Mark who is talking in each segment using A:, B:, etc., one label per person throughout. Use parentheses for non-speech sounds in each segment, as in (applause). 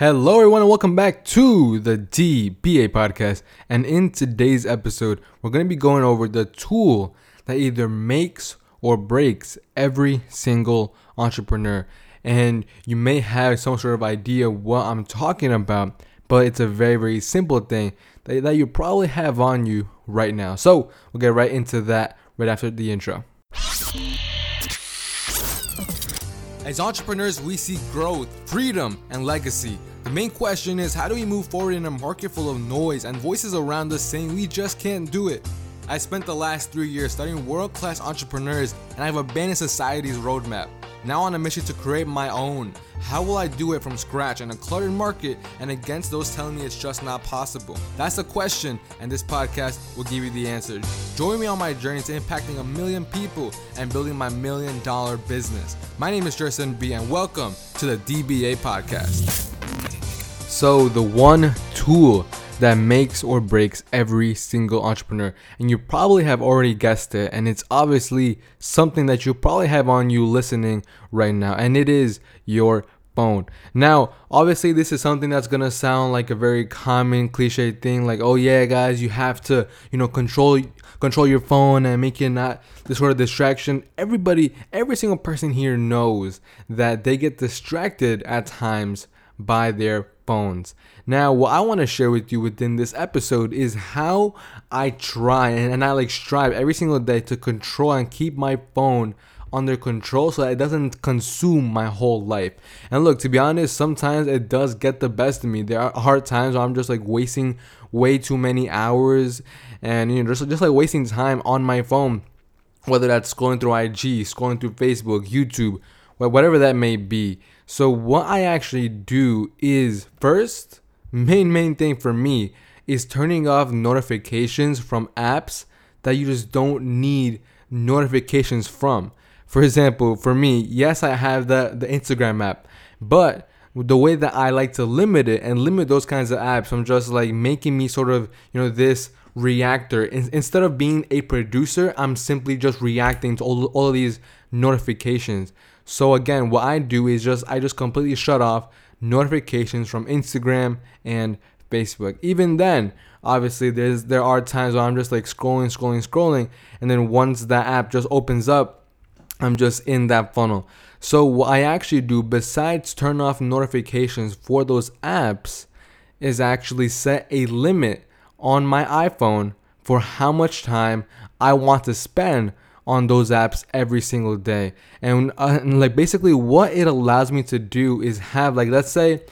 A: Hello, everyone, and welcome back to the DBA podcast. And in today's episode, we're going to be going over the tool that either makes or breaks every single entrepreneur. And you may have some sort of idea what I'm talking about, but it's a very, very simple thing that, that you probably have on you right now. So we'll get right into that right after the intro. As entrepreneurs, we seek growth, freedom, and legacy. The main question is how do we move forward in a market full of noise and voices around us saying we just can't do it? I spent the last three years studying world class entrepreneurs and I've abandoned society's roadmap. Now on a mission to create my own. How will I do it from scratch in a cluttered market and against those telling me it's just not possible? That's the question, and this podcast will give you the answer. Join me on my journey to impacting a million people and building my million dollar business. My name is Jerson B, and welcome to the DBA podcast. So, the one tool that makes or breaks every single entrepreneur. And you probably have already guessed it, and it's obviously something that you probably have on you listening right now, and it is your phone. Now, obviously, this is something that's gonna sound like a very common cliche thing, like, oh yeah, guys, you have to, you know, control control your phone and make it not this sort of distraction. Everybody, every single person here knows that they get distracted at times by their phones. Now, what I want to share with you within this episode is how I try and, and I like strive every single day to control and keep my phone under control so that it doesn't consume my whole life. And look, to be honest, sometimes it does get the best of me. There are hard times where I'm just like wasting way too many hours and you know just, just like wasting time on my phone whether that's scrolling through IG, scrolling through Facebook, YouTube, whatever that may be. So what I actually do is first, main main thing for me is turning off notifications from apps that you just don't need notifications from. For example, for me, yes, I have the the Instagram app, but the way that I like to limit it and limit those kinds of apps, I'm just like making me sort of, you know, this reactor. In, instead of being a producer, I'm simply just reacting to all, all of these notifications. So again, what I do is just I just completely shut off notifications from Instagram and Facebook. Even then, obviously there's there are times where I'm just like scrolling, scrolling, scrolling, and then once that app just opens up, I'm just in that funnel. So what I actually do besides turn off notifications for those apps is actually set a limit on my iPhone for how much time I want to spend on those apps every single day. And, uh, and like basically what it allows me to do is have like let's say,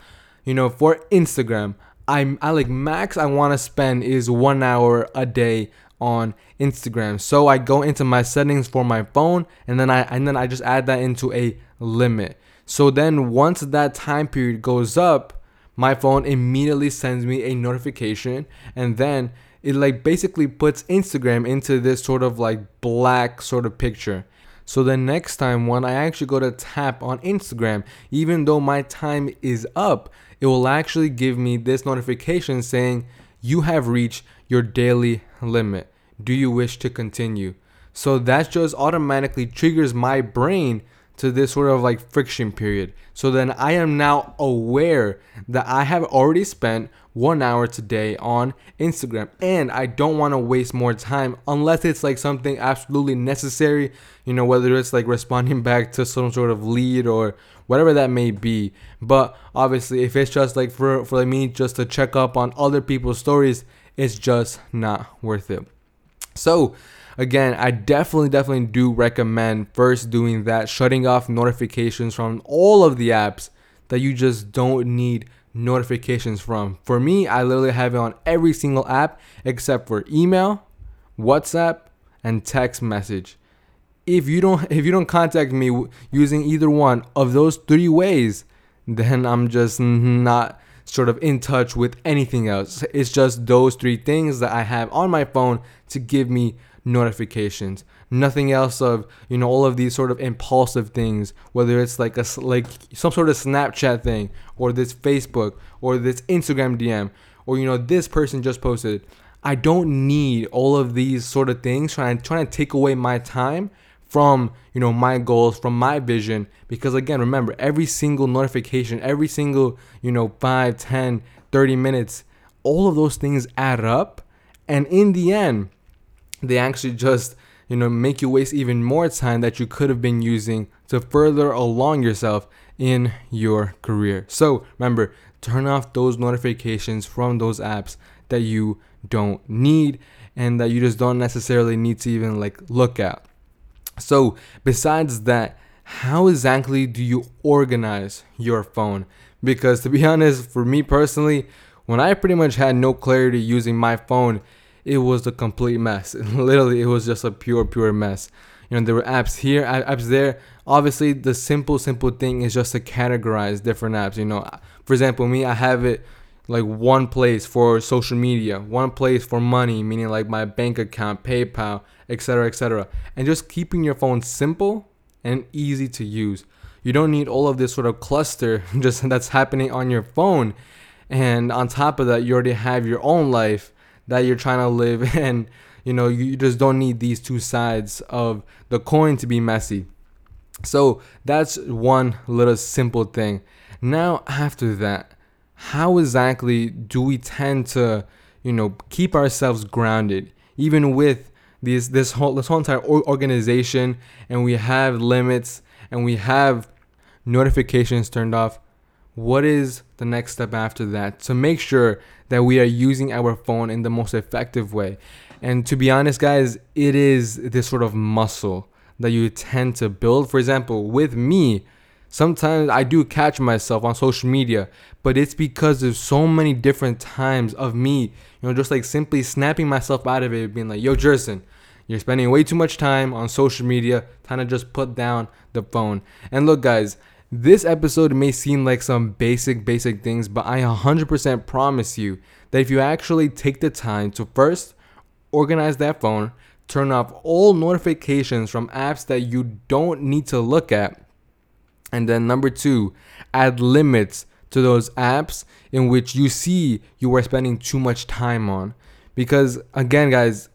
A: you know, for Instagram, I'm I like max I want to spend is 1 hour a day on Instagram. So I go into my settings for my phone and then I and then I just add that into a limit. So then once that time period goes up, my phone immediately sends me a notification and then it like basically puts Instagram into this sort of like black sort of picture. So the next time when I actually go to tap on Instagram, even though my time is up, it will actually give me this notification saying you have reached your daily limit. Do you wish to continue? So that just automatically triggers my brain to this sort of like friction period. So then I am now aware that I have already spent one hour today on Instagram and I don't want to waste more time unless it's like something absolutely necessary, you know, whether it's like responding (laughs) back to some sort of lead or whatever that may be. But obviously, if it's just like for, for me just to check up on other people's stories, it's just not worth it. So, again, I definitely, definitely do recommend first doing that, shutting off notifications from all of the apps that you just don't need notifications from. For me, I literally have it on every single app except for email, WhatsApp, and text message. If you don't (laughs) if you don't contact me using either one of those three ways, then I'm just not sort of in touch with anything else. It's just those three things that I have on my phone to give me notifications. Nothing else of you know all of these sort of impulsive things, whether it's like a like some sort of Snapchat thing or this Facebook or this Instagram DM or you know this person just posted. I don't need all of these sort of things trying trying to take away my time from you know my goals from my vision. Because again remember every single notification every single you know 5 10 30 minutes all of those things add up. And in the end they actually just you know make you waste even more time that you could have been using to further along yourself in your career. So remember turn off those notifications from those apps that you don't need and that you just don't necessarily need to even like look at so, besides that, how exactly do you organize your phone? Because to be (laughs) honest, for me personally, when I pretty much had no clarity using my phone, it was a complete mess. (laughs) Literally, it was just a pure, pure mess. You know, there were apps here, apps there. Obviously, the simple, simple thing is just to categorize different apps. You know, for example, me, I have it like one place for social media, one place for money, meaning like my bank account, PayPal, etc., etc. And just keeping your phone simple and easy to use. You don't need all of this sort of cluster (laughs) just that's happening on your phone. And on top of that, you already have your own life that you're trying to live (laughs) and you know, you just don't need these two sides of the coin to be messy. So, that's one little simple thing. Now, after that, how exactly do we tend to, you know, keep ourselves grounded, even with this this whole this whole entire organization, and we have limits and we have notifications turned off? What is the next step after that to make sure that we are using our phone in the most effective way? And to be honest, guys, it is this sort of muscle that you tend to build. For example, with me, Sometimes I do catch myself on social media, but it's because there's so many different times of me, you know, just like simply snapping myself out of it, being like, yo, Jerson, you're spending way too much time on social media, trying to just put down the phone. And look, guys, this episode may seem like some basic, basic things, but I 100% promise you that if you actually take the time to first organize that phone, turn off all notifications from apps that you don't need to look at, and then number two, add limits to those apps in which you see you are spending too much time on. Because again, guys,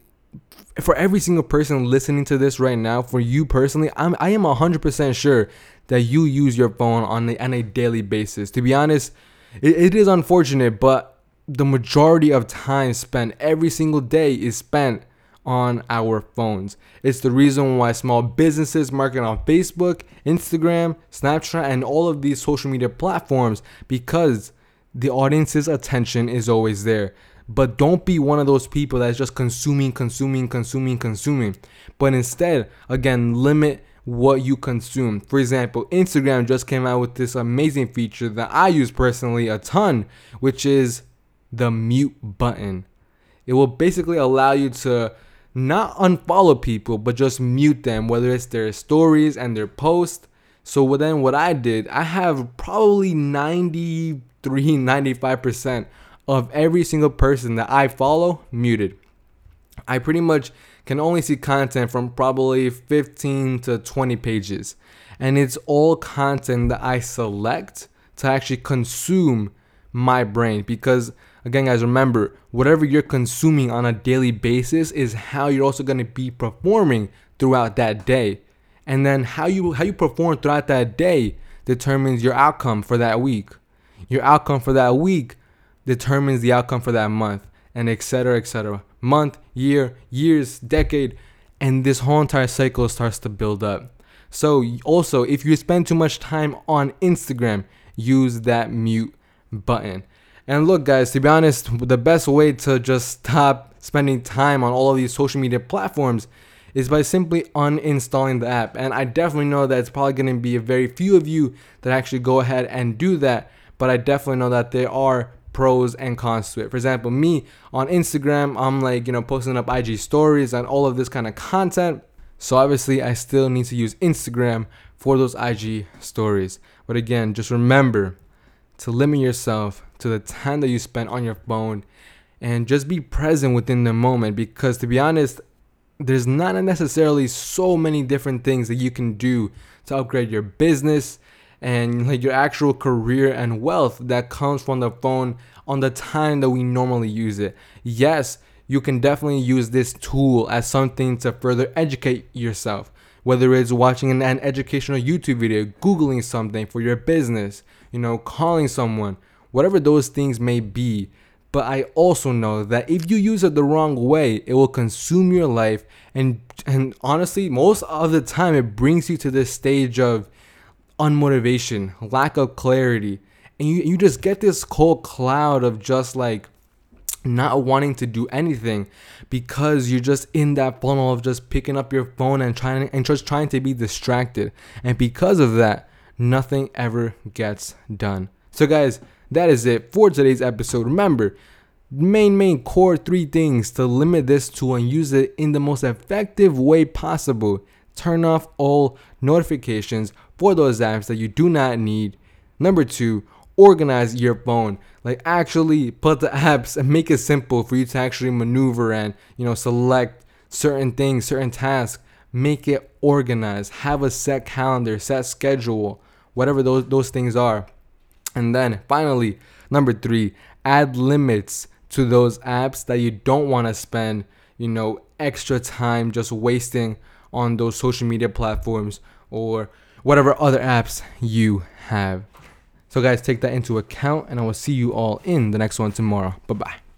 A: for every single person listening to this right now, for you personally, I'm I am 100% sure that you use your phone on a, on a daily basis. To be honest, it, it is unfortunate, but the majority of time spent every single day is spent on our phones. It's the reason why small businesses market on Facebook, Instagram, Snapchat, and all of these social media platforms because the audience's attention is always there. But don't be one of those people that's just consuming, consuming, consuming, consuming. But instead, again, limit what you consume. For example, Instagram just came out with this amazing feature that I use personally a ton, which is the mute button. It will basically allow you to not unfollow people, but just mute them, whether it's their stories and their posts. So then what I did, I have probably 93, (laughs) 95% of every single person that I follow muted. I pretty much can only see content from probably 15 to 20 pages. And it's all content that I select to actually consume my brain because Again, guys, remember, whatever you're consuming on a daily basis is how you're also going to be performing throughout that day. And then how you how you perform throughout that day determines your outcome for that week. Your outcome for that week determines the outcome for that month and etc etc month year years decade and this whole entire cycle starts to build up so also if you spend too much time on instagram use that mute button and look, guys, to be honest, the best way to just stop spending time on all of these social media platforms is by simply uninstalling the app. And I definitely know that it's probably going to be a very few of you that actually go ahead and do that. But I definitely know that there are pros and cons to it. For example, me on Instagram, I'm like, you know, posting up IG stories and all of this kind of content. So obviously, I still need to use Instagram for those IG stories. But again, just remember to limit yourself to the time that you spend on your phone and just be present within the moment because to be honest there's not necessarily so many different things that you can do to upgrade your business and like your actual career and wealth that comes from the phone on the time that we normally use it. Yes, you can definitely use this tool as something to further educate yourself, whether it's watching an, an educational YouTube video, Googling something for your business, you know, calling someone, whatever those things may be. But I also know that if you use it the wrong way, it will consume your life. And, and honestly, most of the time, it brings you to this stage of unmotivation, lack of clarity. And you, you just get this cold cloud of just like not wanting to do anything because you're just in that funnel of just picking up your phone and trying and just trying to be distracted. And because of that, nothing ever gets done. So guys, that is it for today's episode. Remember, main main core three things to limit this to and use it in the most effective way possible. Turn off all notifications for those apps that you do not need. Number 2, organize your phone. Like actually put the apps and make it simple for you to actually maneuver and you know select certain things certain tasks. Make it organized. Have a set calendar set schedule whatever those those things are. And then finally number 3 add limits to those apps that you don't want to spend you know extra time just wasting on those social media platforms or whatever other apps you have so, guys, take that into account, and I will see you all in the next one tomorrow. Bye bye.